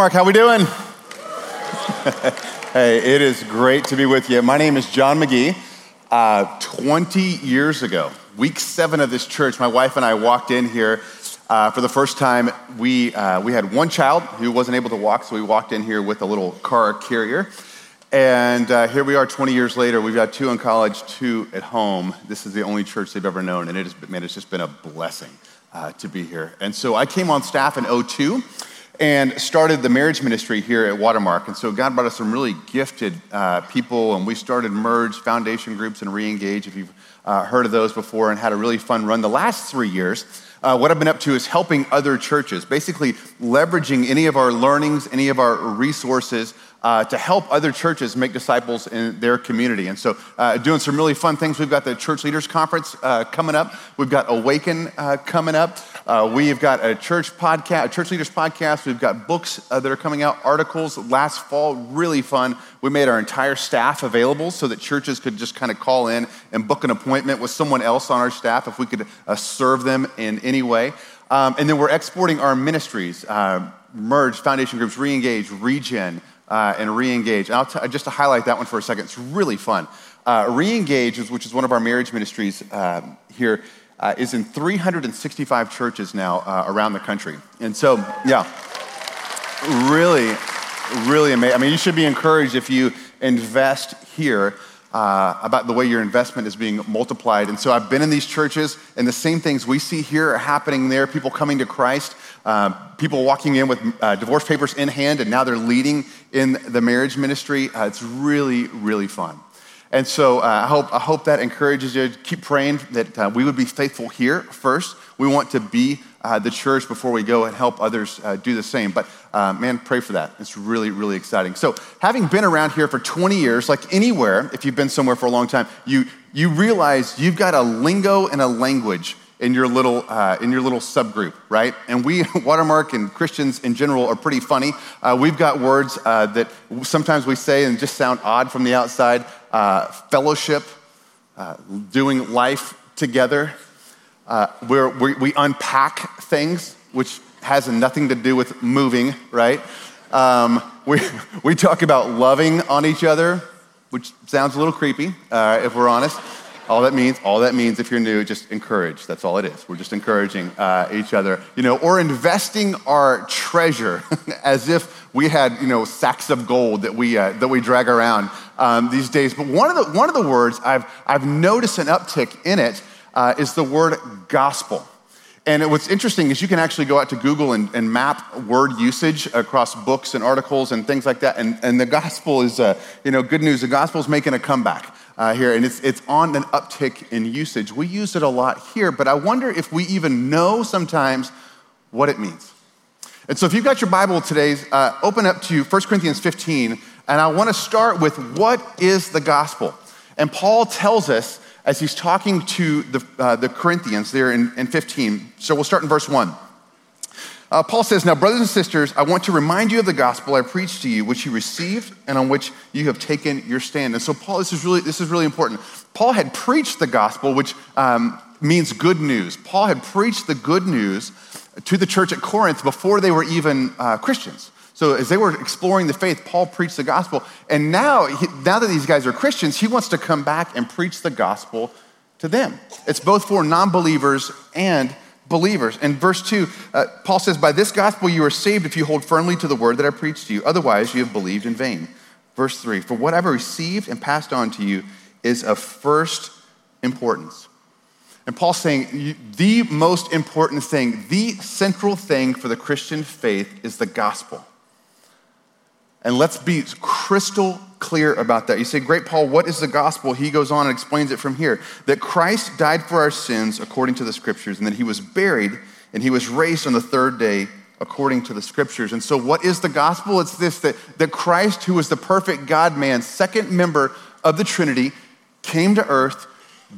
Watermark, how we doing? hey, it is great to be with you. My name is John McGee. Uh, 20 years ago, week seven of this church, my wife and I walked in here uh, for the first time. We, uh, we had one child who wasn't able to walk, so we walked in here with a little car carrier. And uh, here we are 20 years later. We've got two in college, two at home. This is the only church they've ever known, and it has, man, it's just been a blessing uh, to be here. And so I came on staff in 02 and started the marriage ministry here at Watermark. And so God brought us some really gifted uh, people, and we started Merge, Foundation Groups, and Reengage, if you've uh, heard of those before, and had a really fun run. The last three years, uh, what I've been up to is helping other churches, basically leveraging any of our learnings, any of our resources uh, to help other churches make disciples in their community. And so, uh, doing some really fun things. We've got the Church Leaders Conference uh, coming up. We've got Awaken uh, coming up. Uh, we've got a church podcast, a church leaders podcast. We've got books uh, that are coming out, articles last fall, really fun. We made our entire staff available so that churches could just kind of call in and book an appointment with someone else on our staff if we could serve them in any way. Um, and then we're exporting our ministries, Merge, Foundation Groups, Reengage, Regen uh, and Reengage. And I'll t- just to highlight that one for a second, it's really fun. Uh, Reengage, which is one of our marriage ministries uh, here, uh, is in 365 churches now uh, around the country. And so, yeah, really, really amazing. I mean, you should be encouraged if you invest here. Uh, about the way your investment is being multiplied. And so I've been in these churches, and the same things we see here are happening there people coming to Christ, uh, people walking in with uh, divorce papers in hand, and now they're leading in the marriage ministry. Uh, it's really, really fun. And so uh, I, hope, I hope that encourages you. To keep praying that uh, we would be faithful here first. We want to be uh, the church before we go and help others do the same. But man, pray for that. It's really, really exciting. So, having been around here for 20 years, like anywhere, if you've been somewhere for a long time, you, you realize you've got a lingo and a language in your little uh, in your little subgroup, right? And we Watermark and Christians in general are pretty funny. Uh, we've got words uh, that sometimes we say and just sound odd from the outside. Uh, fellowship, uh, doing life together. Uh, we we unpack things, which has nothing to do with moving, right? Um, we we talk about loving on each other, which sounds a little creepy, if we're honest. All that means, all that means, if you're new, just encourage. That's all it is. We're just encouraging uh, each other, you know, or investing our treasure as if we had, you know, sacks of gold that we uh, that we drag around um, these days. But one of the one of the words I've I've noticed an uptick in it uh, is the word gospel. And what's interesting is you can actually go out to Google and, and, map word usage across books and articles and things like that. And, and the gospel is, uh, you know, good news. The gospel is making a comeback uh, here, and it's, it's on an uptick in usage. We use it a lot here, but I wonder if we even know sometimes what it means. And so if you've got your Bible today, uh, open up to 1 Corinthians 15, and I want to start with what is the gospel? And Paul tells us as he's talking to the, uh, the Corinthians there in, in 15. So we'll start in verse 1. Uh, Paul says, Now, brothers and sisters, I want to remind you of the gospel I preached to you, which you received and on which you have taken your stand. And so, Paul, this is really, this is really important. Paul had preached the gospel, which um, means good news. Paul had preached the good news to the church at Corinth before they were even uh, Christians. So as they were exploring the faith, Paul preached the gospel. And now, he, now that these guys are Christians, he wants to come back and preach the gospel to them. It's both for non believers and believers. In verse 2, uh, Paul says, By this gospel you are saved if you hold firmly to the word that I preached to you. Otherwise, you have believed in vain. Verse 3, For what I received and passed on to you is of first importance. And Paul's saying the most important thing, the central thing for the Christian faith is the gospel. And let's be crystal clear about that. You say, Great, Paul, what is the gospel? He goes on and explains it from here that Christ died for our sins according to the scriptures, and that he was buried and he was raised on the third day according to the scriptures. And so, what is the gospel? It's this that, that Christ, who was the perfect God man, second member of the Trinity, came to earth,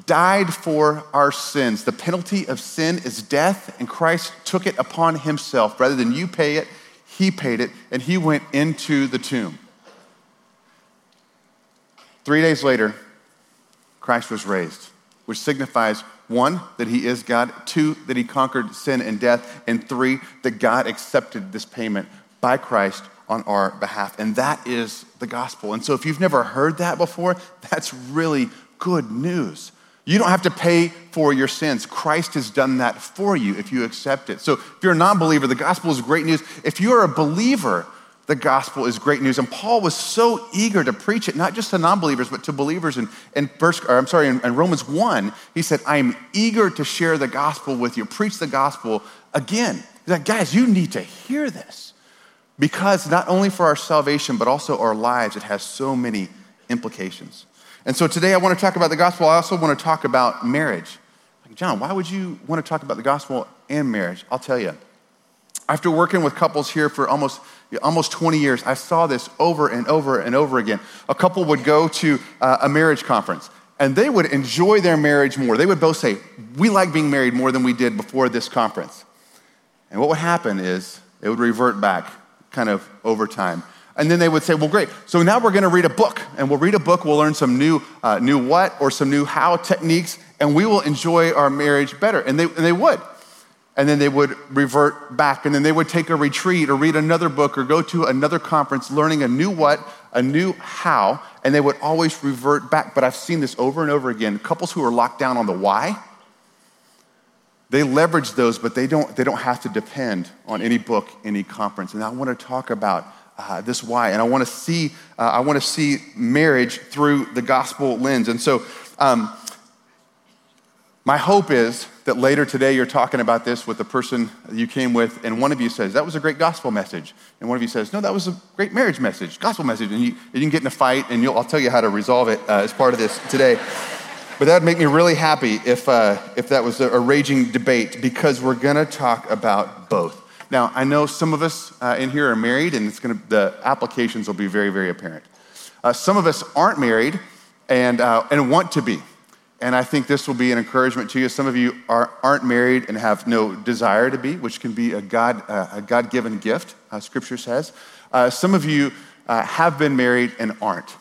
died for our sins. The penalty of sin is death, and Christ took it upon himself. Rather than you pay it, he paid it, and he went into the tomb. Three days later, Christ was raised, which signifies one, that he is God, two, that he conquered sin and death, and three, that God accepted this payment by Christ on our behalf. And that is the gospel. And so if you've never heard that before, that's really good news. You don't have to pay for your sins. Christ has done that for you if you accept it. So if you're a non believer, the gospel is great news. If you're a believer, the gospel is great news. And Paul was so eager to preach it, not just to non believers, but to believers. And in, first, I'm sorry, in, in Romans 1, he said, I am eager to share the gospel with you, preach the gospel again. He's like, guys, you need to hear this. Because not only for our salvation, but also our lives, it has so many implications. And so today I want to talk about the gospel. I also want to talk about marriage. Like, John, why would you want to talk about the gospel and marriage? I'll tell you. After working with couples here for almost, almost 20 years, I saw this over and over and over again. A couple would go to uh, a marriage conference and they would enjoy their marriage more. They would both say, We like being married more than we did before this conference. And what would happen is it would revert back kind of over time. And then they would say, well, great. So now we're going to read a book. And we'll read a book. We'll learn some new, uh, new what or some new how techniques. And we will enjoy our marriage better. And they, and they would. And then they would revert back. And then they would take a retreat or read another book or go to another conference learning a new what, a new how. And they would always revert back. But I've seen this over and over again. Couples who are locked down on the why, they leverage those, but they don't, they don't have to depend on any book, any conference. And I want to talk about uh, this why. And I want to see, uh, I want to see marriage through the gospel lens. And so, um, my hope is that later today you're talking about this with the person you came with, and one of you says, That was a great gospel message. And one of you says, No, that was a great marriage message, gospel message. And you, you can get in a fight, and I'll tell you how to resolve it uh, as part of this today. But that would make me really happy if, uh, if that was a, a raging debate, because we're going to talk about both. Now, I know some of us uh, in here are married, and it's gonna, the applications will be very, very apparent. Uh, some of us aren't married and, uh, and want to be. And I think this will be an encouragement to you. Some of you are, aren't married and have no desire to be, which can be a God, uh, a God given gift, uh, Scripture says. Uh, some of you have been married and aren't.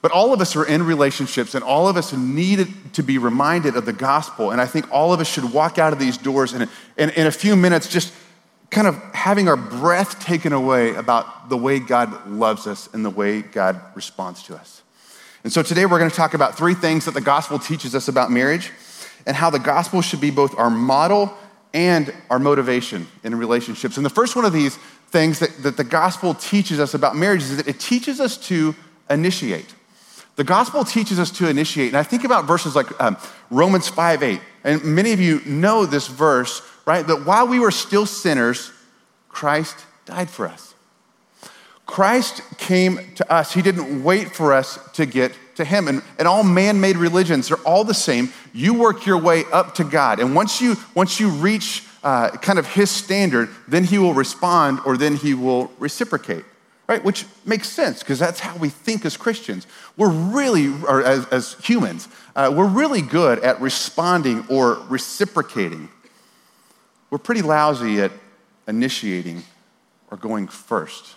But all of us are in relationships, and all of us need to be reminded of the gospel. And I think all of us should walk out of these doors and in, in a few minutes just kind of having our breath taken away about the way God loves us and the way God responds to us. And so today we're going to talk about three things that the gospel teaches us about marriage and how the gospel should be both our model and our motivation in relationships. And the first one of these things that, that the gospel teaches us about marriage is that it teaches us to initiate. The gospel teaches us to initiate. And I think about verses like um, Romans 5 8. And many of you know this verse right? That while we were still sinners, Christ died for us. Christ came to us. He didn't wait for us to get to Him. And, and all man made religions are all the same. You work your way up to God. And once you, once you reach uh, kind of His standard, then He will respond or then He will reciprocate, right? Which makes sense because that's how we think as Christians. We're really, or as, as humans, uh, we're really good at responding or reciprocating we're pretty lousy at initiating or going first.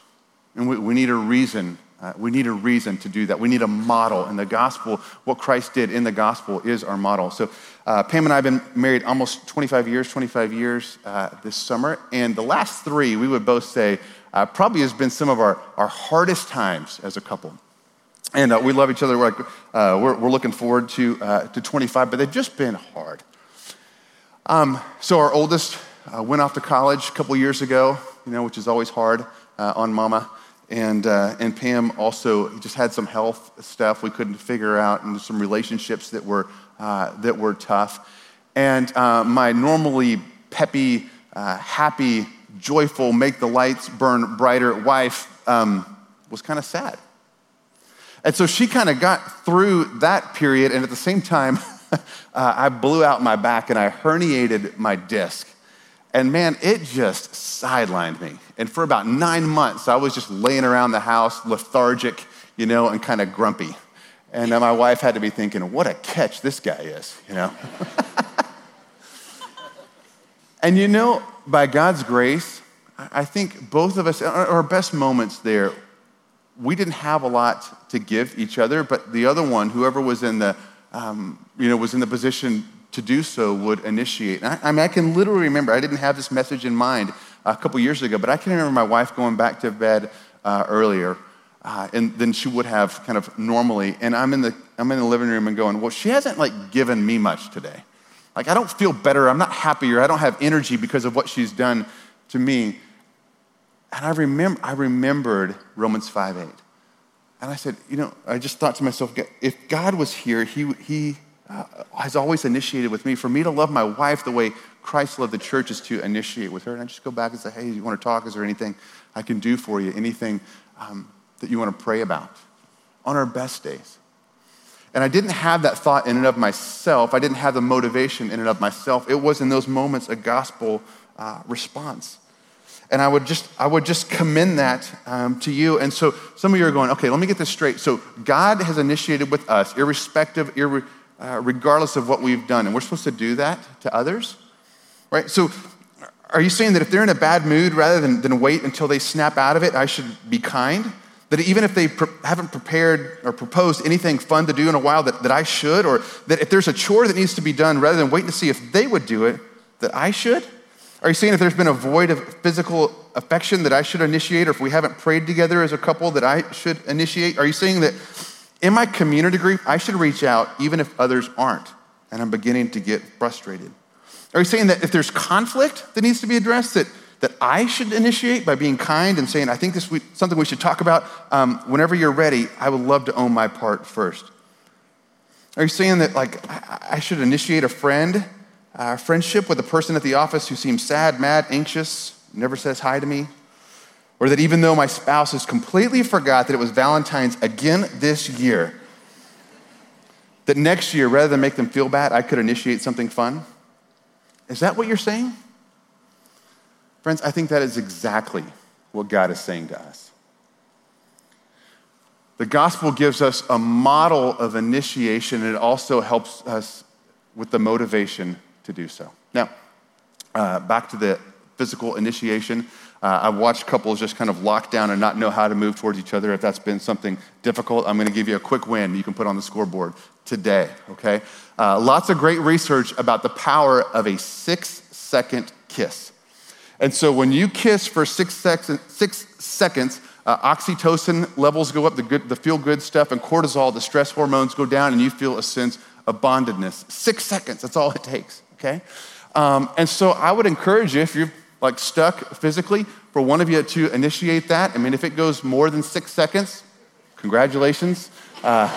And we, we need a reason. Uh, we need a reason to do that. We need a model. And the gospel, what Christ did in the gospel, is our model. So, uh, Pam and I have been married almost 25 years, 25 years uh, this summer. And the last three, we would both say, uh, probably has been some of our, our hardest times as a couple. And uh, we love each other. We're, like, uh, we're, we're, looking forward to, to 25, but they've just been hard. Um, so our oldest uh, went off to college a couple years ago, you know, which is always hard uh, on mama. And, uh, and Pam also just had some health stuff we couldn't figure out and some relationships that were, uh, that were tough. And uh, my normally peppy, uh, happy, joyful, make the lights burn brighter wife um, was kind of sad. And so she kind of got through that period, and at the same time, uh, I blew out my back and I herniated my disc. And man, it just sidelined me. And for about nine months, I was just laying around the house, lethargic, you know, and kind of grumpy. And my wife had to be thinking, what a catch this guy is, you know? and you know, by God's grace, I think both of us, our best moments there, we didn't have a lot to give each other, but the other one, whoever was in the um, you know, was in the position to do so would initiate. I, I, mean, I can literally remember, I didn't have this message in mind a couple years ago, but I can remember my wife going back to bed uh, earlier uh, and than she would have kind of normally. And I'm in, the, I'm in the living room and going, well, she hasn't like given me much today. Like, I don't feel better. I'm not happier. I don't have energy because of what she's done to me. And I, remember, I remembered Romans 5 8. And I said, you know, I just thought to myself, if God was here, he, he uh, has always initiated with me. For me to love my wife the way Christ loved the church is to initiate with her. And I just go back and say, hey, you want to talk? Is there anything I can do for you? Anything um, that you want to pray about on our best days? And I didn't have that thought in and of myself. I didn't have the motivation in and of myself. It was in those moments a gospel uh, response. And I would just, I would just commend that um, to you. And so some of you are going, okay, let me get this straight. So God has initiated with us, irrespective, irre, uh, regardless of what we've done. And we're supposed to do that to others, right? So are you saying that if they're in a bad mood, rather than, than wait until they snap out of it, I should be kind? That even if they pre- haven't prepared or proposed anything fun to do in a while, that, that I should? Or that if there's a chore that needs to be done, rather than waiting to see if they would do it, that I should? Are you saying if there's been a void of physical affection that I should initiate, or if we haven't prayed together as a couple that I should initiate? Are you saying that in my community group, I should reach out even if others aren't? And I'm beginning to get frustrated. Are you saying that if there's conflict that needs to be addressed, that that I should initiate by being kind and saying, I think this is something we should talk about. Um, whenever you're ready, I would love to own my part first. Are you saying that, like, I should initiate a friend, a friendship with a person at the office who seems sad, mad, anxious, never says hi to me? Or that even though my spouse has completely forgot that it was Valentine's again this year, that next year, rather than make them feel bad, I could initiate something fun? Is that what you're saying? Friends, I think that is exactly what God is saying to us. The gospel gives us a model of initiation, and it also helps us with the motivation to do so. Now, uh, back to the physical initiation. Uh, I've watched couples just kind of lock down and not know how to move towards each other. If that's been something difficult, I'm going to give you a quick win you can put on the scoreboard today, okay? Uh, lots of great research about the power of a six second kiss. And so when you kiss for six, six seconds, uh, oxytocin levels go up, the, the feel good stuff, and cortisol, the stress hormones go down, and you feel a sense of bondedness. Six seconds, that's all it takes, okay? Um, and so I would encourage you, if you're like stuck physically, for one of you to initiate that. I mean, if it goes more than six seconds, congratulations. Uh,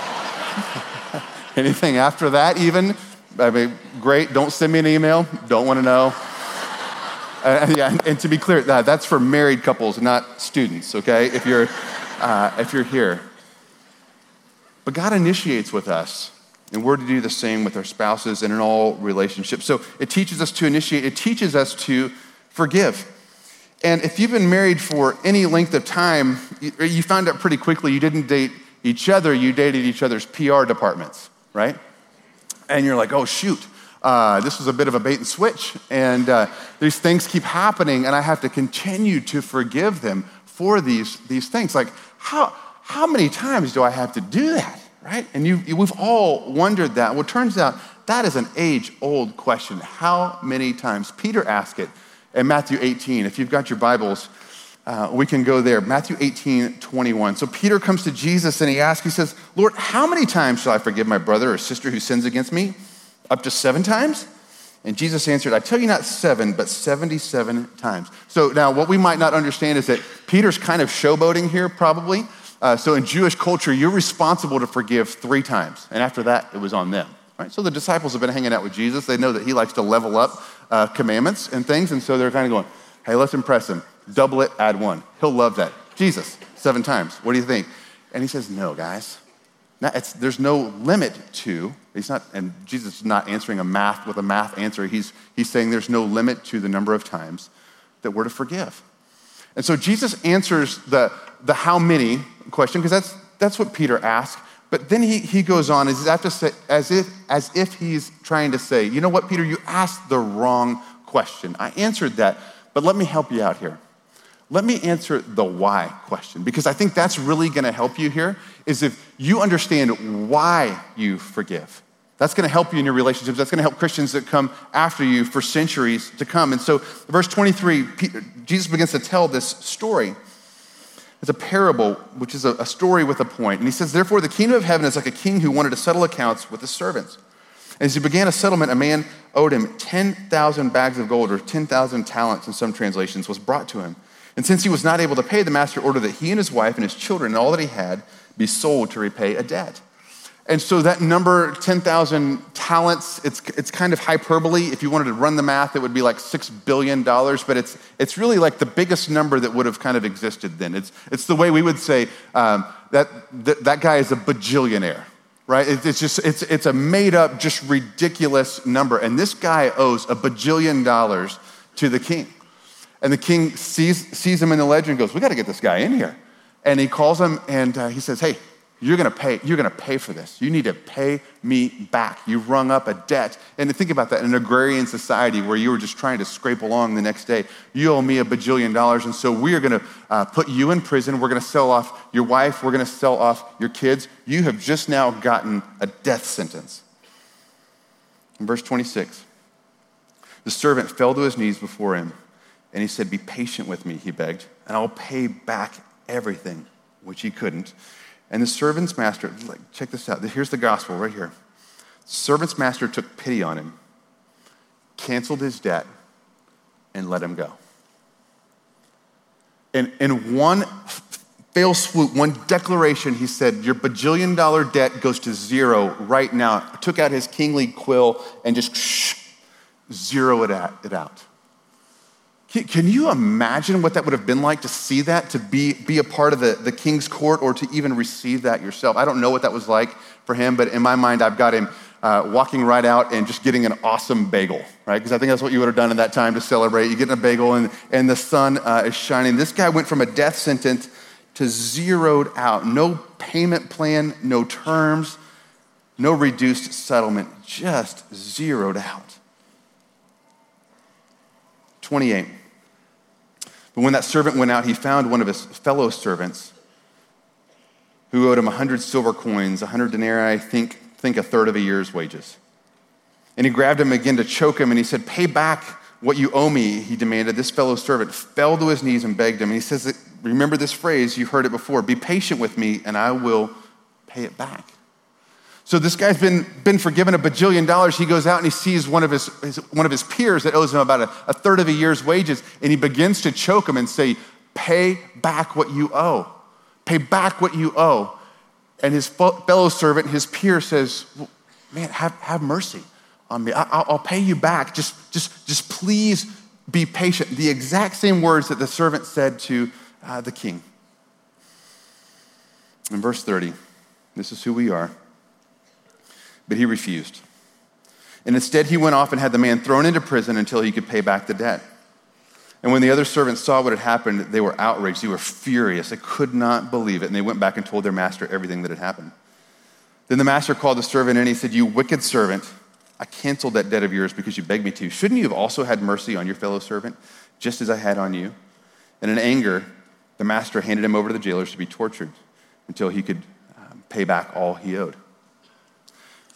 anything after that, even, I mean, great. Don't send me an email, don't want to know. Uh, yeah, and, and, to be clear, uh, that's for married couples, not students, okay? If you're, uh, if you're here. But God initiates with us, and we're to do the same with our spouses and in all relationships. So it teaches us to initiate, it teaches us to forgive. And if you've been married for any length of time, you, found out pretty quickly you didn't date each other, you dated each other's PR departments, right? And you're like, oh, shoot. Uh, this was a bit of a bait and switch, and uh, these things keep happening, and I have to continue to forgive them for these, these things. Like, how, how many times do I have to do that, right? And you, we've all wondered that. Well, it turns out that is an age old question. How many times? Peter asked it in Matthew 18. If you've got your Bibles, uh, we can go there. Matthew 18, 21. So Peter comes to Jesus and he asks, he says, Lord, how many times shall I forgive my brother or sister who sins against me? Up to seven times? And Jesus answered, I tell you not seven, but 77 times. So now, what we might not understand is that Peter's kind of showboating here, probably. Uh, so in Jewish culture, you're responsible to forgive three times. And after that, it was on them. Right? So the disciples have been hanging out with Jesus. They know that he likes to level up uh, commandments and things. And so they're kind of going, hey, let's impress him. Double it, add one. He'll love that. Jesus, seven times. What do you think? And he says, no, guys. there's no limit to He's not, and Jesus is not answering a math with a math answer. He's, he's saying there's no limit to the number of times that we're to forgive. And so Jesus answers the, the how many question, because that's, that's what Peter asked. But then he, he goes on as, say, as, if, as if he's trying to say, you know what, Peter, you asked the wrong question. I answered that, but let me help you out here. Let me answer the why question because I think that's really going to help you here is if you understand why you forgive. That's going to help you in your relationships. That's going to help Christians that come after you for centuries to come. And so, verse 23, Jesus begins to tell this story. It's a parable, which is a, story with a point. And he says, Therefore, the kingdom of heaven is like a king who wanted to settle accounts with his servants. As he began a settlement, a man owed him 10,000 bags of gold, or 10,000 talents in some translations, was brought to him. And since he was not able to pay, the master ordered that he and his wife and his children and all that he had be sold to repay a debt. And so that number, 10,000 talents, it's, it's kind of hyperbole. If you wanted to run the math, it would be like $6 billion, but it's, it's really like the biggest number that would have kind of existed then. It's, it's the way we would say um, that, that that guy is a bajillionaire, right? It's just, it's, it's a made up, just ridiculous number. And this guy owes a bajillion dollars to the king. And the king sees, sees him in the ledger and goes, We got to get this guy in here. And he calls him and uh, he says, Hey, you're gonna pay, you're gonna pay for this. You need to pay me back. You rung up a debt. And think about that in an agrarian society where you were just trying to scrape along the next day. You owe me a bajillion dollars, and so we are gonna uh, put you in prison. We're gonna sell off your wife. We're gonna sell off your kids. You have just now gotten a death sentence. In verse 26, the servant fell to his knees before him, and he said, Be patient with me, he begged, and I'll pay back everything, which he couldn't. And the servant's master, like, check this out. Here's the gospel right here. The servant's master took pity on him, canceled his debt, and let him go. And in one fail swoop, one declaration, he said, Your bajillion dollar debt goes to zero right now. Took out his kingly quill and just zero it out. Can you imagine what that would have been like to see that, to be, be a part of the, the king's court, or to even receive that yourself? I don't know what that was like for him, but in my mind, I've got him uh, walking right out and just getting an awesome bagel, right? Because I think that's what you would have done in that time to celebrate. You get a bagel, and, and the sun uh, is shining. This guy went from a death sentence to zeroed out. No payment plan, no terms, no reduced settlement, just zeroed out. 28. But when that servant went out, he found one of his fellow servants who owed him a hundred silver coins, a hundred denarii, think, think a third of a year's wages. And he grabbed him again to choke him, and he said, Pay back what you owe me, he demanded. This fellow servant fell to his knees and begged him. And he says, Remember this phrase, you've heard it before be patient with me, and I will pay it back. So this guy's been, been forgiven a bajillion dollars. He goes out and he sees one of his, his one of his peers that owes him about a, a third of a year's wages, and he begins to choke him and say, Pay back what you owe. Pay back what you owe. And his fellow servant, his peer says, well, Man, have, have mercy on me. I, will pay you back. Just, just, just please be patient. The exact same words that the servant said to uh, the king. In verse 30, this is who we are. But he refused. And instead, he went off and had the man thrown into prison until he could pay back the debt. And when the other servants saw what had happened, they were outraged. They were furious. They could not believe it. And they went back and told their master everything that had happened. Then the master called the servant and he said, You wicked servant, I canceled that debt of yours because you begged me to. Shouldn't you have also had mercy on your fellow servant, just as I had on you? And in anger, the master handed him over to the jailers to be tortured until he could um, pay back all he owed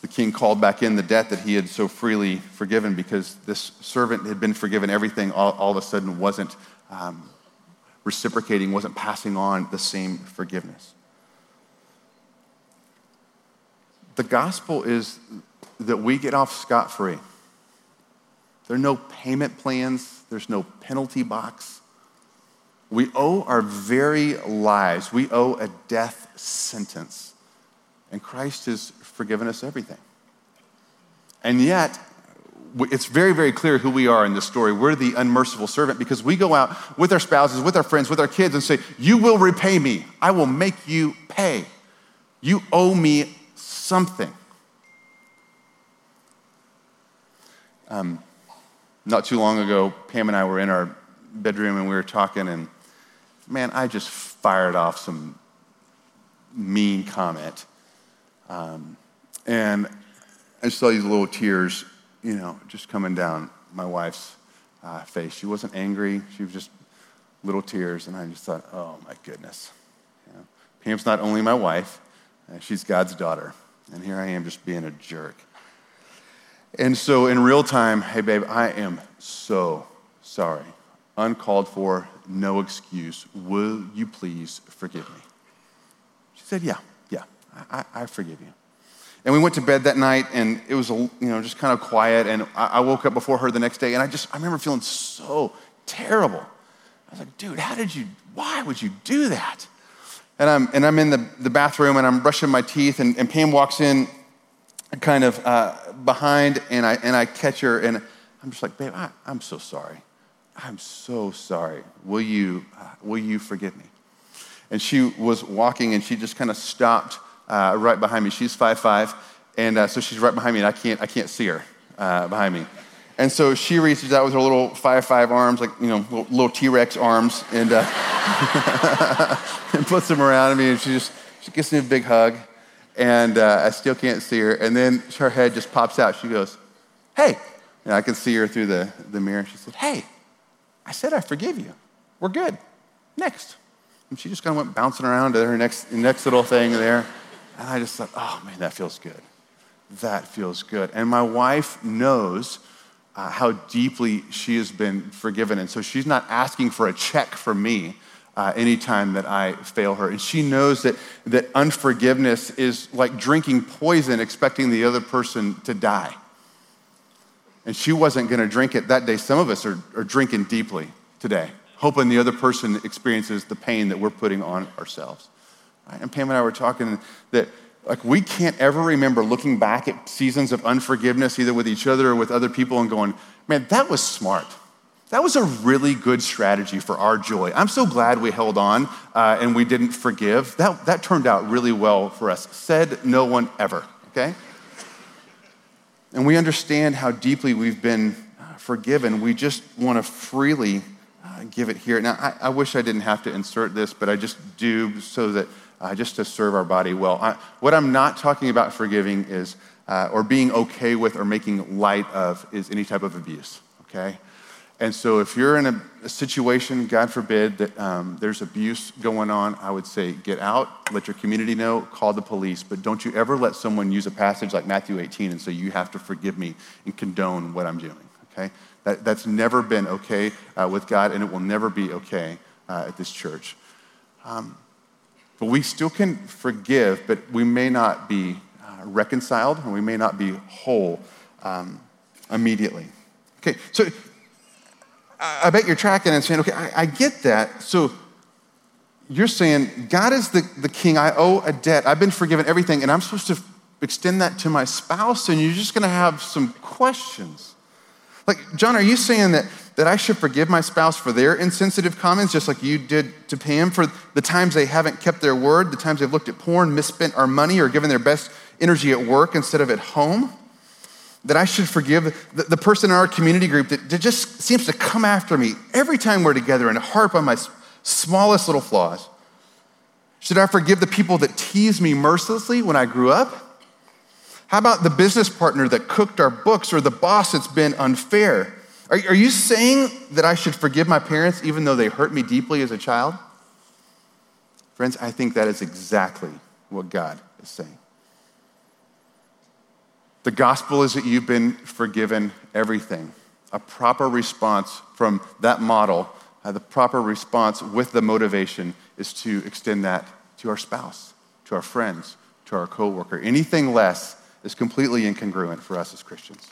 the king called back in the debt that he had so freely forgiven because this servant had been forgiven everything, all, all of a sudden wasn't um, reciprocating, wasn't passing on the same forgiveness. The gospel is that we get off scot free. There are no payment plans, there's no penalty box. We owe our very lives, we owe a death sentence. And Christ has forgiven us everything. And yet, it's very, very clear who we are in this story. We're the unmerciful servant because we go out with our spouses, with our friends, with our kids, and say, You will repay me. I will make you pay. You owe me something. Um, not too long ago, Pam and I were in our bedroom and we were talking, and man, I just fired off some mean comment. Um, and I saw these little tears, you know, just coming down my wife's uh, face. She wasn't angry, she was just little tears. And I just thought, oh my goodness. You know, Pam's not only my wife, uh, she's God's daughter. And here I am just being a jerk. And so in real time, hey, babe, I am so sorry. Uncalled for, no excuse. Will you please forgive me? She said, Yeah, yeah, I, I forgive you. And we went to bed that night, and it was, you know, just kind of quiet. And I woke up before her the next day, and I just, I remember feeling so terrible. I was like, dude, how did you, why would you do that? And I'm, and I'm in the, the bathroom, and I'm brushing my teeth, and, and Pam walks in kind of uh, behind, and I, and I catch her, and I'm just like, babe, I, I'm so sorry. I'm so sorry. Will you, uh, will you forgive me? And she was walking, and she just kind of stopped uh, right behind me. She's five five, and uh, so she's right behind me, and I can't, I can't see her uh, behind me. And so she reaches out with her little five five arms, like you know, little, little T-Rex arms, and, uh, and puts them around me, and she just she gives me a big hug, and uh, I still can't see her. And then her head just pops out. She goes, "Hey," and I can see her through the, the mirror. She said, "Hey, I said I forgive you. We're good. Next." And she just kind of went bouncing around to her next next little thing there. And I just thought, oh man, that feels good. That feels good. And my wife knows uh, how deeply she has been forgiven. And so she's not asking for a check from me uh, anytime that I fail her. And she knows that, that unforgiveness is like drinking poison, expecting the other person to die. And she wasn't going to drink it that day. Some of us are, are drinking deeply today, hoping the other person experiences the pain that we're putting on ourselves. Right? And Pam and I were talking that like we can't ever remember looking back at seasons of unforgiveness, either with each other or with other people, and going, man, that was smart. That was a really good strategy for our joy. I'm so glad we held on uh, and we didn't forgive. That, that turned out really well for us. Said no one ever, okay? And we understand how deeply we've been uh, forgiven. We just want to freely uh, give it here. Now, I, I wish I didn't have to insert this, but I just do so that uh, just to serve our body well. I, what I'm not talking about forgiving is, uh, or being okay with or making light of, is any type of abuse, okay? And so if you're in a, a situation, God forbid, that um, there's abuse going on, I would say get out, let your community know, call the police, but don't you ever let someone use a passage like Matthew 18 and say, you have to forgive me and condone what I'm doing, okay? That, that's never been okay uh, with God, and it will never be okay uh, at this church. Um, but we still can forgive, but we may not be uh, reconciled and we may not be whole um, immediately. Okay, so I bet you're tracking and saying, okay, I, I get that. So you're saying, God is the, the king. I owe a debt. I've been forgiven everything, and I'm supposed to extend that to my spouse, and you're just going to have some questions. Like, John, are you saying that that I should forgive my spouse for their insensitive comments, just like you did to Pam, for the times they haven't kept their word, the times they've looked at porn, misspent our money, or given their best energy at work instead of at home. That I should forgive the, the person in our community group that, that just seems to come after me every time we're together and harp on my smallest little flaws. Should I forgive the people that teased me mercilessly when I grew up? How about the business partner that cooked our books or the boss that's been unfair? Are, are you saying that I should forgive my parents even though they hurt me deeply as a child? Friends, I think that is exactly what God is saying. The gospel is that you've been forgiven everything. A proper response from that model, uh, the proper response with the motivation is to extend that to our spouse, to our friends, to our coworker. Anything less is completely incongruent for us as Christians.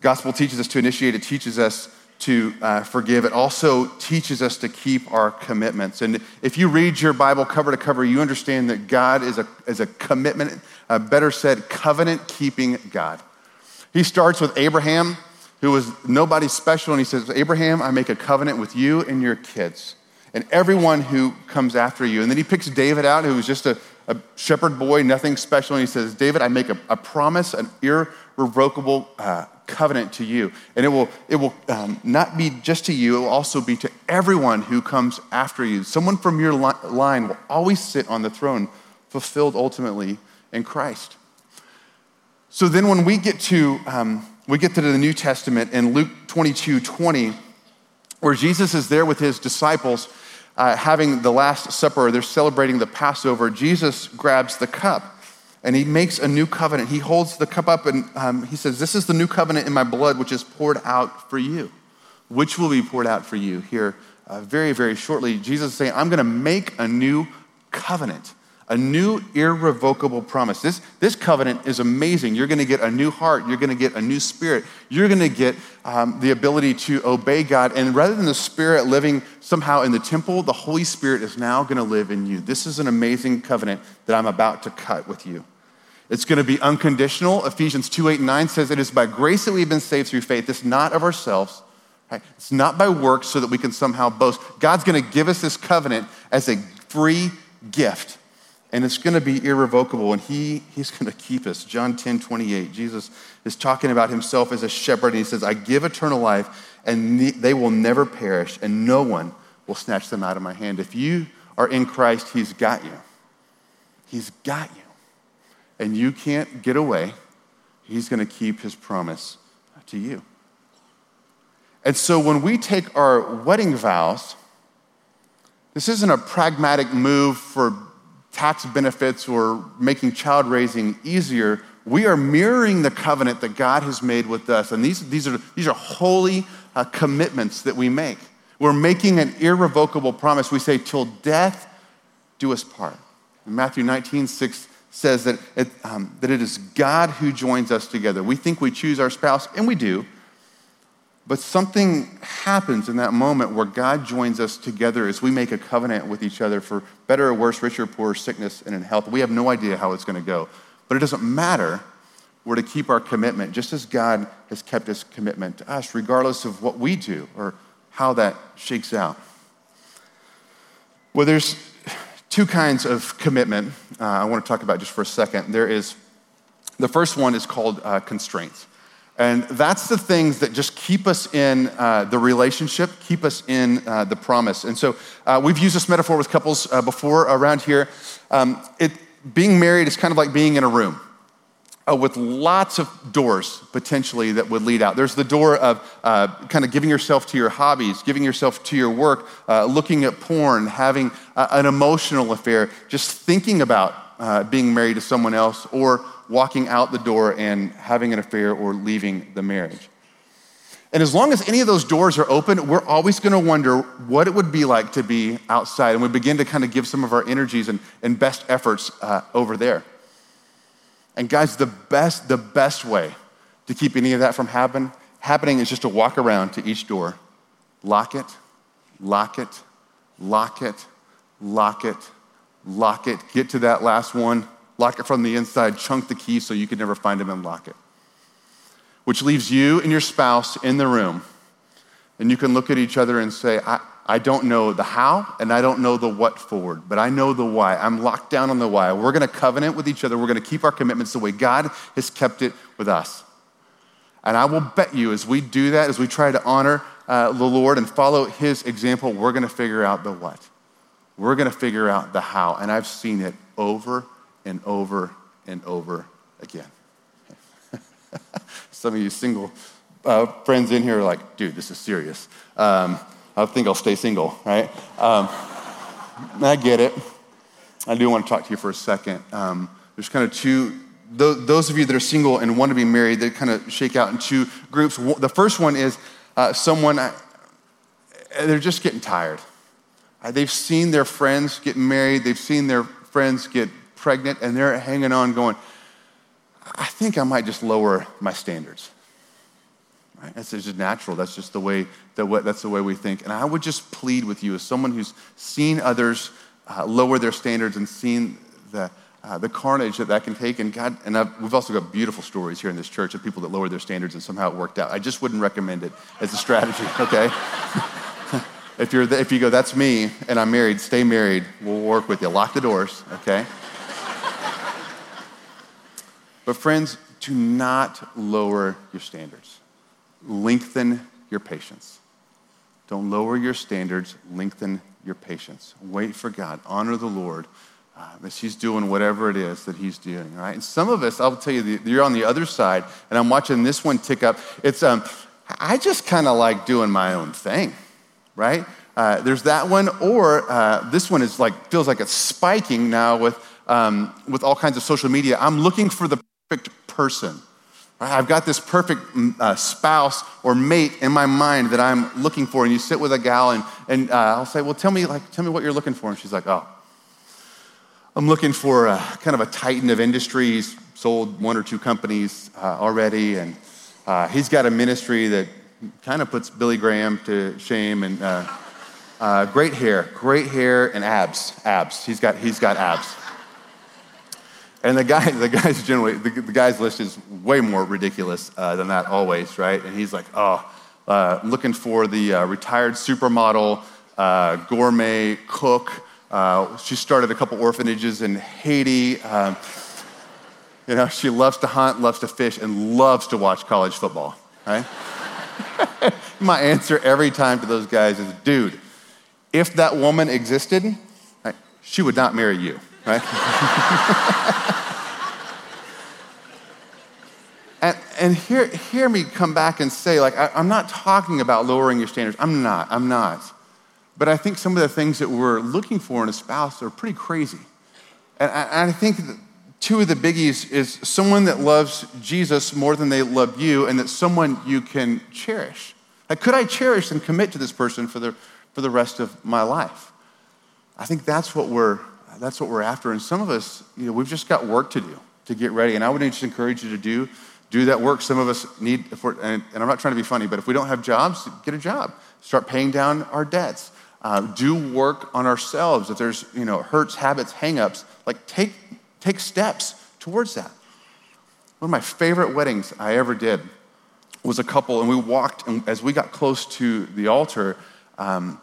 Gospel teaches us to initiate, it teaches us to uh, forgive. It also teaches us to keep our commitments. And if you read your Bible cover to cover, you understand that God is a, is a commitment, uh, better said, covenant keeping God. He starts with Abraham, who was nobody special, and he says, Abraham, I make a covenant with you and your kids and everyone who comes after you. And then he picks David out, who was just a, a shepherd boy, nothing special. And he says, David, I make a, a promise, an irrevocable uh, covenant to you. And it will, it will um, not be just to you, it will also be to everyone who comes after you. Someone from your li- line will always sit on the throne, fulfilled ultimately in Christ. So then when we get to, um, we get to the New Testament in Luke 22 20, where Jesus is there with his disciples uh, having the Last Supper, they're celebrating the Passover. Jesus grabs the cup and he makes a new covenant. He holds the cup up and um, he says, This is the new covenant in my blood, which is poured out for you, which will be poured out for you here uh, very, very shortly. Jesus is saying, I'm going to make a new covenant a new irrevocable promise. This, this covenant is amazing. You're going to get a new heart. You're going to get a new spirit. You're going to get um, the ability to obey God. And rather than the spirit living somehow in the temple, the Holy Spirit is now going to live in you. This is an amazing covenant that I'm about to cut with you. It's going to be unconditional. Ephesians 2 8 and 9 says, It is by grace that we've been saved through faith. It's not of ourselves. Right? It's not by works so that we can somehow boast. God's going to give us this covenant as a free gift and it's going to be irrevocable, and he, he's going to keep us. John 10 28, Jesus is talking about himself as a shepherd, and he says, I give eternal life, and they will never perish, and no one will snatch them out of my hand. If you are in Christ, he's got you. He's got you. And you can't get away. He's going to keep his promise to you. And so when we take our wedding vows, this isn't a pragmatic move for tax benefits or making child raising easier, we are mirroring the covenant that God has made with us. And these, these, are, these are holy uh, commitments that we make. We're making an irrevocable promise. We say, till death do us part. And Matthew 19, 6 says that it, um, that it is God who joins us together. We think we choose our spouse, and we do. But something happens in that moment where God joins us together as we make a covenant with each other for better or worse, richer or poorer, sickness and in health. We have no idea how it's going to go. But it doesn't matter. We're to keep our commitment just as God has kept his commitment to us, regardless of what we do or how that shakes out. Well, there's two kinds of commitment uh, I want to talk about just for a second. There is the first one is called uh, constraints. And that's the things that just keep us in uh, the relationship, keep us in uh, the promise. And so uh, we've used this metaphor with couples uh, before around here. Um, it, being married is kind of like being in a room. Uh, with lots of doors potentially that would lead out. There's the door of uh, kind of giving yourself to your hobbies, giving yourself to your work, looking at porn, having an emotional affair, just thinking about being married to someone else, or walking out the door and having an affair or leaving the marriage. And as long as any of those doors are open, we're always going to wonder what it would be like to be outside. And we begin to kind of give some of our energies and, and best efforts uh, over there. And guys, the best, the best way to keep any of that from happen, happening is just to walk around to each door, lock it, lock it, lock it, lock it, lock it, get to that last one, lock it from the inside, chunk the key so you could never find it and lock it. Which leaves you and your spouse in the room. And you can look at each other and say, I, I don't know the how and I don't know the what forward, but I know the why. I'm locked down on the why. We're going to covenant with each other. We're going to keep our commitments the way God has kept it with us. And I will bet you, as we do that, as we try to honor uh, the Lord and follow His example, we're going to figure out the what. We're going to figure out the how. And I've seen it over and over and over again. Some of you single uh, friends in here are like, dude, this is serious. Um, I think I'll stay single, right? Um, I get it. I do want to talk to you for a second. Um, there's kind of two, those of you that are single and want to be married, they kind of shake out in two groups. The first one is uh, someone, uh, they're just getting tired. Uh, they've seen their friends get married, they've seen their friends get pregnant and they're hanging on going, I think I might just lower my standards. Right? That's just natural. That's just the way, that that's the way we think. And I would just plead with you as someone who's seen others uh, lower their standards and seen the, uh, the carnage that that can take. And God, and I've, we've also got beautiful stories here in this church of people that lowered their standards and somehow it worked out. I just wouldn't recommend it as a strategy, okay? if, you're the, if you go, that's me and I'm married, stay married. We'll work with you. Lock the doors, okay? But, friends, do not lower your standards. Lengthen your patience. Don't lower your standards, lengthen your patience. Wait for God. Honor the Lord uh, as He's doing whatever it is that He's doing, right? And some of us, I'll tell you, you're on the other side, and I'm watching this one tick up. It's, um, I just kind of like doing my own thing, right? Uh, there's that one, or uh, this one is like feels like it's spiking now with um, with all kinds of social media. I'm looking for the perfect person. I've got this perfect mm, uh, spouse or mate in my mind that I'm looking for. And you sit with a gal, and, and uh, I'll say, Well, tell me, like, tell me what you're looking for. And she's like, Oh, I'm looking for a, kind of a titan of industries, sold one or two companies uh, already. And uh, he's got a ministry that kind of puts Billy Graham to shame. And uh, uh, great hair, great hair, and abs. Abs. He's got, he's got abs. And the guy, the guy's generally, the, the guy's list is way more ridiculous uh, than that always, right? And he's like, oh, uh, looking for the uh, retired supermodel, uh, gourmet cook. Uh, she started a couple orphanages in Haiti. Um, you know, she loves to hunt, loves to fish, and loves to watch college football, right? My answer every time to those guys is, dude, if that woman existed, she would not marry you right? and and hear, hear me come back and say, like, I, I'm not talking about lowering your standards. I'm not, I'm not. But I think some of the things that we're looking for in a spouse are pretty crazy. And I, and I think two of the biggies is someone that loves Jesus more than they love you, and that someone you can cherish. Like, could I cherish and commit to this person for the, for the rest of my life? I think that's what we're that's what we're after. And some of us, you know, we've just got work to do to get ready. And I would just encourage you to do do that work. Some of us need, and I'm not trying to be funny, but if we don't have jobs, get a job. Start paying down our debts. Uh, do work on ourselves. If there's, you know, hurts, habits, hangups, like take take steps towards that. One of my favorite weddings I ever did was a couple, and we walked, and as we got close to the altar, um,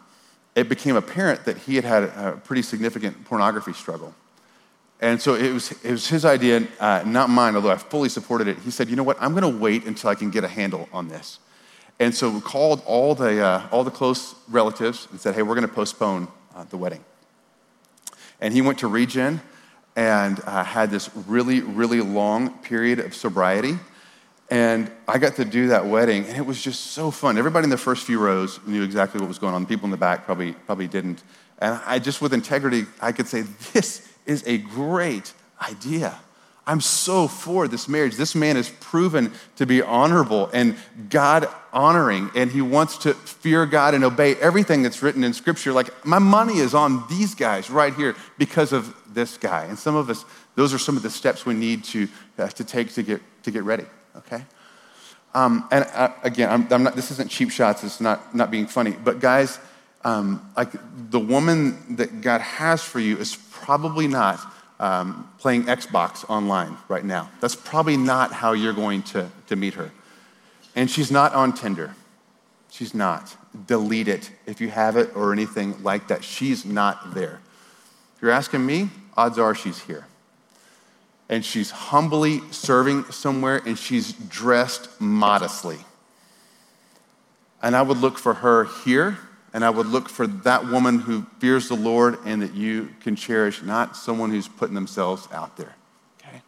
it became apparent that he had had a pretty significant pornography struggle. And so it was, it was his idea, uh, not mine, although I fully supported it. He said, You know what? I'm going to wait until I can get a handle on this. And so we called all the, uh, all the close relatives and said, Hey, we're going to postpone uh, the wedding. And he went to Regen and uh, had this really, really long period of sobriety. And I got to do that wedding, and it was just so fun. Everybody in the first few rows knew exactly what was going on. The people in the back probably, probably didn't. And I just, with integrity, I could say, this is a great idea. I'm so for this marriage. This man is proven to be honorable and God honoring, and he wants to fear God and obey everything that's written in Scripture. Like, my money is on these guys right here because of this guy. And some of us, those are some of the steps we need to, uh, to take to get, to get ready okay? Um, and uh, again, I'm, I'm, not, this isn't cheap shots, it's not, not being funny, but guys, um, like the woman that God has for you is probably not um, playing Xbox online right now. That's probably not how you're going to, to meet her. And she's not on Tinder. She's not. Delete it if you have it or anything like that. She's not there. If you're asking me, odds are she's here and she's humbly serving somewhere and she's dressed modestly. And I would look for her here, and I would look for that woman who fears the Lord and that you can cherish, not someone who's putting themselves out there. Okay?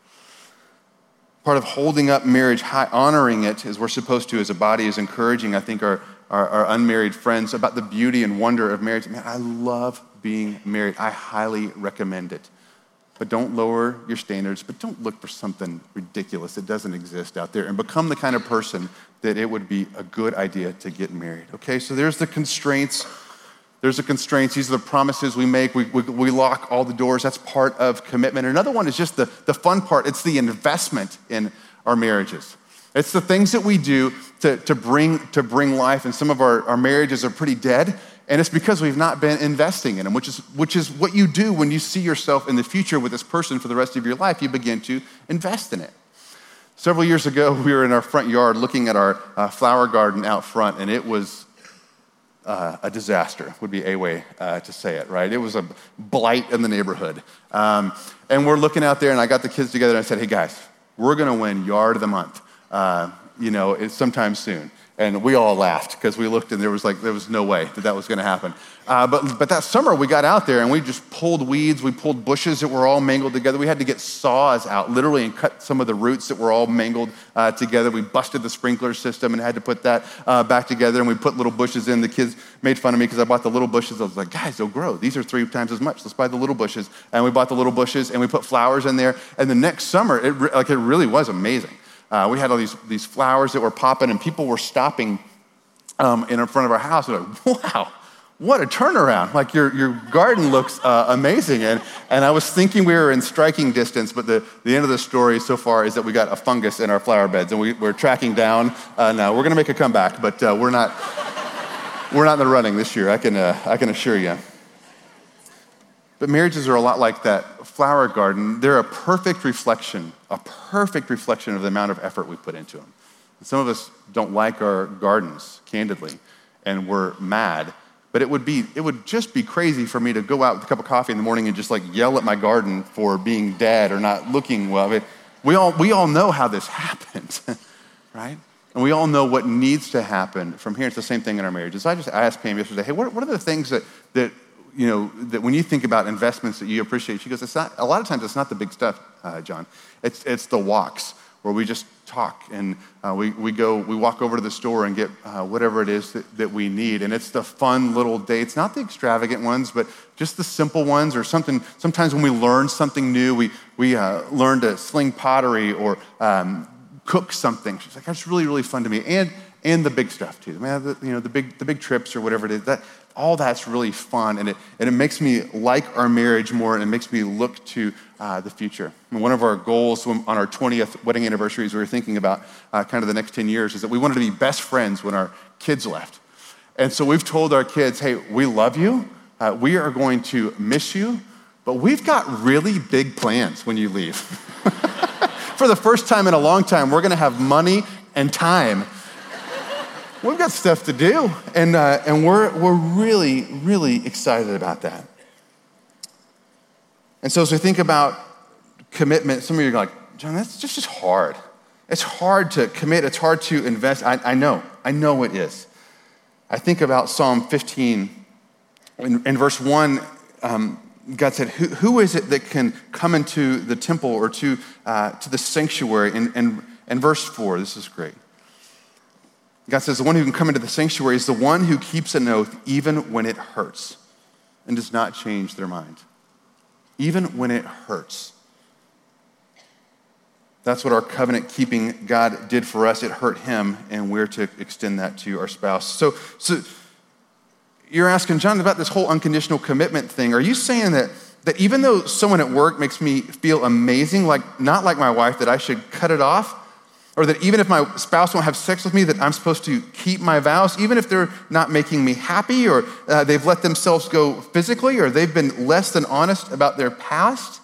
Part of holding up marriage, high, honoring it, as we're supposed to as a body, is encouraging, I think, our, our, our unmarried friends about the beauty and wonder of marriage. Man, I love being married. I highly recommend it but don't lower your standards, but don't look for something ridiculous that doesn't exist out there and become the kind of person that it would be a good idea to get married. Okay, so there's the constraints. There's the constraints. These are the promises we make. We, we, we lock all the doors. That's part of commitment. Another one is just the, the fun part it's the investment in our marriages. It's the things that we do to, to, bring, to bring life. And some of our, our marriages are pretty dead. And it's because we've not been investing in them, which is, which is what you do when you see yourself in the future with this person for the rest of your life. You begin to invest in it. Several years ago, we were in our front yard looking at our uh, flower garden out front, and it was uh, a disaster, would be a way uh, to say it, right? It was a blight in the neighborhood. Um, and we're looking out there, and I got the kids together, and I said, hey guys, we're gonna win Yard of the Month. Uh, you know, sometime soon. And we all laughed because we looked and there was like, there was no way that that was going to happen. Uh, but, but that summer we got out there and we just pulled weeds, we pulled bushes that were all mangled together. We had to get saws out literally and cut some of the roots that were all mangled uh, together. We busted the sprinkler system and had to put that uh, back together and we put little bushes in. The kids made fun of me because I bought the little bushes. I was like, guys, they'll grow. These are three times as much. Let's buy the little bushes. And we bought the little bushes and we put flowers in there. And the next summer, it, re- like, it really was amazing. Uh, we had all these, these flowers that were popping, and people were stopping um, in front of our house. They're like, wow, what a turnaround. Like, your, your garden looks uh, amazing. And, and I was thinking we were in striking distance, but the, the end of the story so far is that we got a fungus in our flower beds, and we, we're tracking down. Uh, now, we're going to make a comeback, but uh, we're, not, we're not in the running this year, I can, uh, I can assure you. But marriages are a lot like that flower garden. They're a perfect reflection, a perfect reflection of the amount of effort we put into them. And some of us don't like our gardens, candidly, and we're mad. But it would, be, it would just be crazy for me to go out with a cup of coffee in the morning and just like yell at my garden for being dead or not looking well. I mean, we, all, we all know how this happens, right? And we all know what needs to happen from here. It's the same thing in our marriages. I just asked Pam yesterday, hey, what, what are the things that, that you know, that when you think about investments that you appreciate, she goes, it's not, a lot of times it's not the big stuff, uh, John. It's, it's the walks where we just talk and uh, we, we go, we walk over to the store and get uh, whatever it is that, that we need. And it's the fun little dates, not the extravagant ones, but just the simple ones or something. Sometimes when we learn something new, we, we uh, learn to sling pottery or um, cook something. She's like, that's really, really fun to me. And, and the big stuff too. Man, the, you know, the big, the big trips or whatever it is. That, all that's really fun and it, and it makes me like our marriage more and it makes me look to uh, the future. And one of our goals on our 20th wedding anniversary, as we were thinking about uh, kind of the next 10 years, is that we wanted to be best friends when our kids left. And so we've told our kids, hey, we love you, uh, we are going to miss you, but we've got really big plans when you leave. For the first time in a long time, we're gonna have money and time we've got stuff to do. And, uh, and we're, we're really, really excited about that. And so as we think about commitment, some of you are like, John, that's just, just hard. It's hard to commit, it's hard to invest. I, I know, I know it is. I think about Psalm 15. In, in verse 1, um, God said, who, who is it that can come into the temple or to, uh, to the sanctuary? And, and, and verse 4, this is great. God says, The one who can come into the sanctuary is the one who keeps an oath even when it hurts and does not change their mind. Even when it hurts. That's what our covenant keeping God did for us. It hurt him, and we're to extend that to our spouse. So, so you're asking, John, about this whole unconditional commitment thing. Are you saying that, that even though someone at work makes me feel amazing, like not like my wife, that I should cut it off? Or that even if my spouse won't have sex with me, that I'm supposed to keep my vows, even if they're not making me happy, or uh, they've let themselves go physically, or they've been less than honest about their past?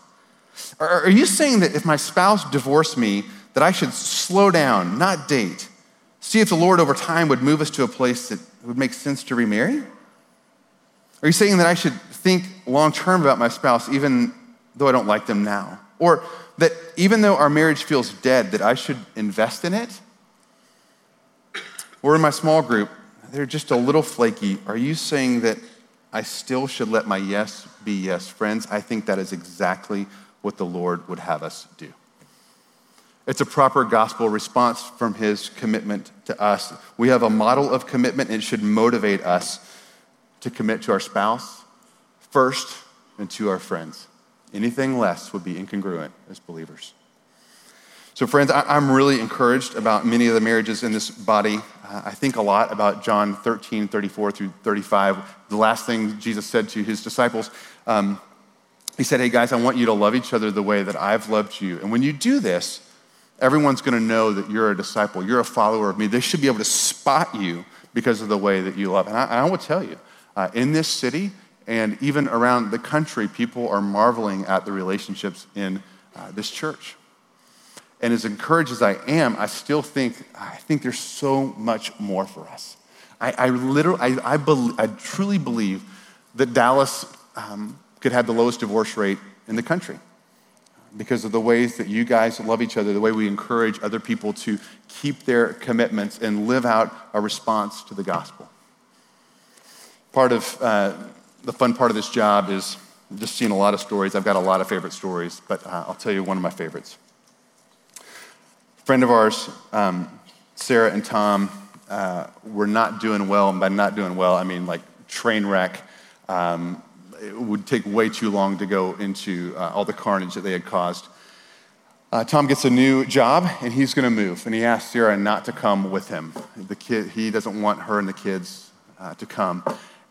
Or are you saying that if my spouse divorced me, that I should slow down, not date, see if the Lord over time would move us to a place that would make sense to remarry? Are you saying that I should think long term about my spouse, even though I don't like them now? Or that even though our marriage feels dead, that I should invest in it? Or in my small group, they're just a little flaky. Are you saying that I still should let my yes be yes? Friends, I think that is exactly what the Lord would have us do. It's a proper gospel response from his commitment to us. We have a model of commitment, and it should motivate us to commit to our spouse first and to our friends. Anything less would be incongruent as believers. So, friends, I'm really encouraged about many of the marriages in this body. Uh, I think a lot about John 13, 34 through 35. The last thing Jesus said to his disciples, um, he said, Hey, guys, I want you to love each other the way that I've loved you. And when you do this, everyone's going to know that you're a disciple, you're a follower of me. They should be able to spot you because of the way that you love. And I, I will tell you, uh, in this city, and even around the country, people are marveling at the relationships in uh, this church. And as encouraged as I am, I still think, I think there's so much more for us. I, I literally, I, I, be, I, truly believe that Dallas um, could have the lowest divorce rate in the country. because of the ways that you guys love each other, the way we encourage other people to keep their commitments and live out a response to the gospel. Part of uh, the fun part of this job is just seeing a lot of stories. I've got a lot of favorite stories, but uh, I'll tell you one of my favorites. A friend of ours, um, Sarah and Tom, uh, were not doing well. And by not doing well, I mean like train wreck. Um, it would take way too long to go into uh, all the carnage that they had caused. Uh, Tom gets a new job and he's going to move, and he asks Sarah not to come with him. The kid, he doesn't want her and the kids uh, to come,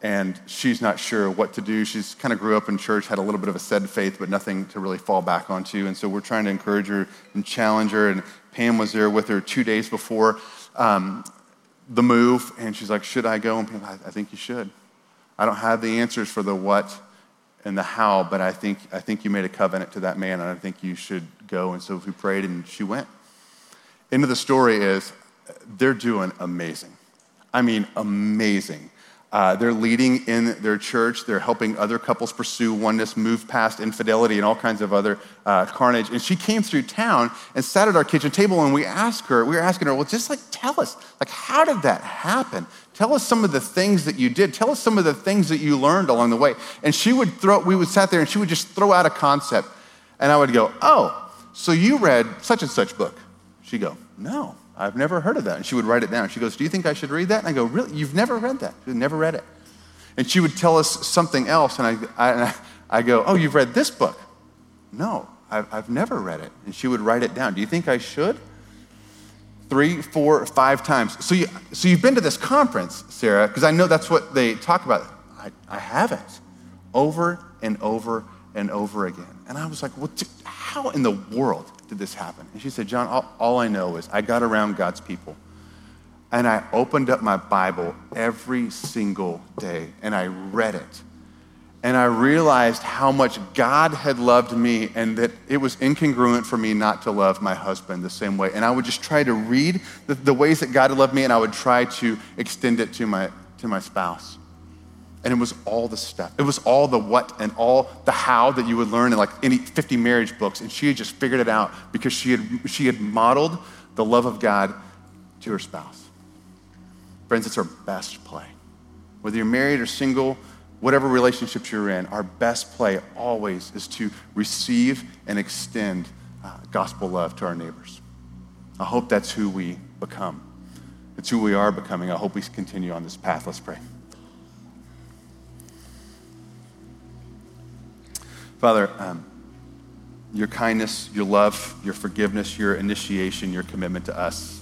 and she's not sure what to do. She's kind of grew up in church, had a little bit of a said faith, but nothing to really fall back onto. And so we're trying to encourage her and challenge her. And Pam was there with her two days before um, the move, and she's like, "Should I go?" And Pam, I, I think you should. I don't have the answers for the what and the how, but I think, I think you made a covenant to that man, and I think you should go. And so we prayed, and she went. End of the story is they're doing amazing. I mean, amazing. Uh, they're leading in their church. They're helping other couples pursue oneness, move past infidelity and all kinds of other uh, carnage. And she came through town and sat at our kitchen table, and we asked her, we were asking her, well, just like tell us, like, how did that happen? Tell us some of the things that you did. Tell us some of the things that you learned along the way. And she would throw, we would sat there and she would just throw out a concept. And I would go, oh, so you read such and such book. She'd go, no. I've never heard of that. And she would write it down. She goes, Do you think I should read that? And I go, Really? You've never read that? She'd never read it. And she would tell us something else. And I, I, I go, Oh, you've read this book? No, I've, I've never read it. And she would write it down. Do you think I should? Three, four, five times. So, you, so you've been to this conference, Sarah, because I know that's what they talk about. I, I haven't. Over and over and over again. And I was like, Well, how in the world did this happen? And she said, John, all, all I know is I got around God's people and I opened up my Bible every single day and I read it. And I realized how much God had loved me and that it was incongruent for me not to love my husband the same way. And I would just try to read the, the ways that God had loved me and I would try to extend it to my, to my spouse. And it was all the stuff. It was all the what and all the how that you would learn in like any 50 marriage books. And she had just figured it out because she had, she had modeled the love of God to her spouse. Friends, it's our best play. Whether you're married or single, whatever relationships you're in, our best play always is to receive and extend uh, gospel love to our neighbors. I hope that's who we become. It's who we are becoming. I hope we continue on this path. Let's pray. Father, um, your kindness, your love, your forgiveness, your initiation, your commitment to us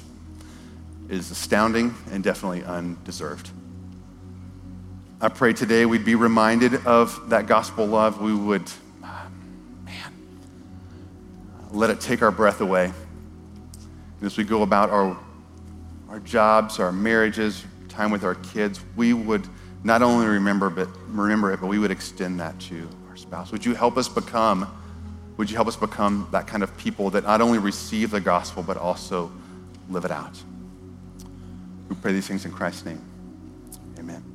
is astounding and definitely undeserved. I pray today we'd be reminded of that gospel love. We would, man, let it take our breath away. And as we go about our, our jobs, our marriages, time with our kids, we would not only remember, but remember it, but we would extend that to spouse. Would you help us become, would you help us become that kind of people that not only receive the gospel, but also live it out? We pray these things in Christ's name. Amen.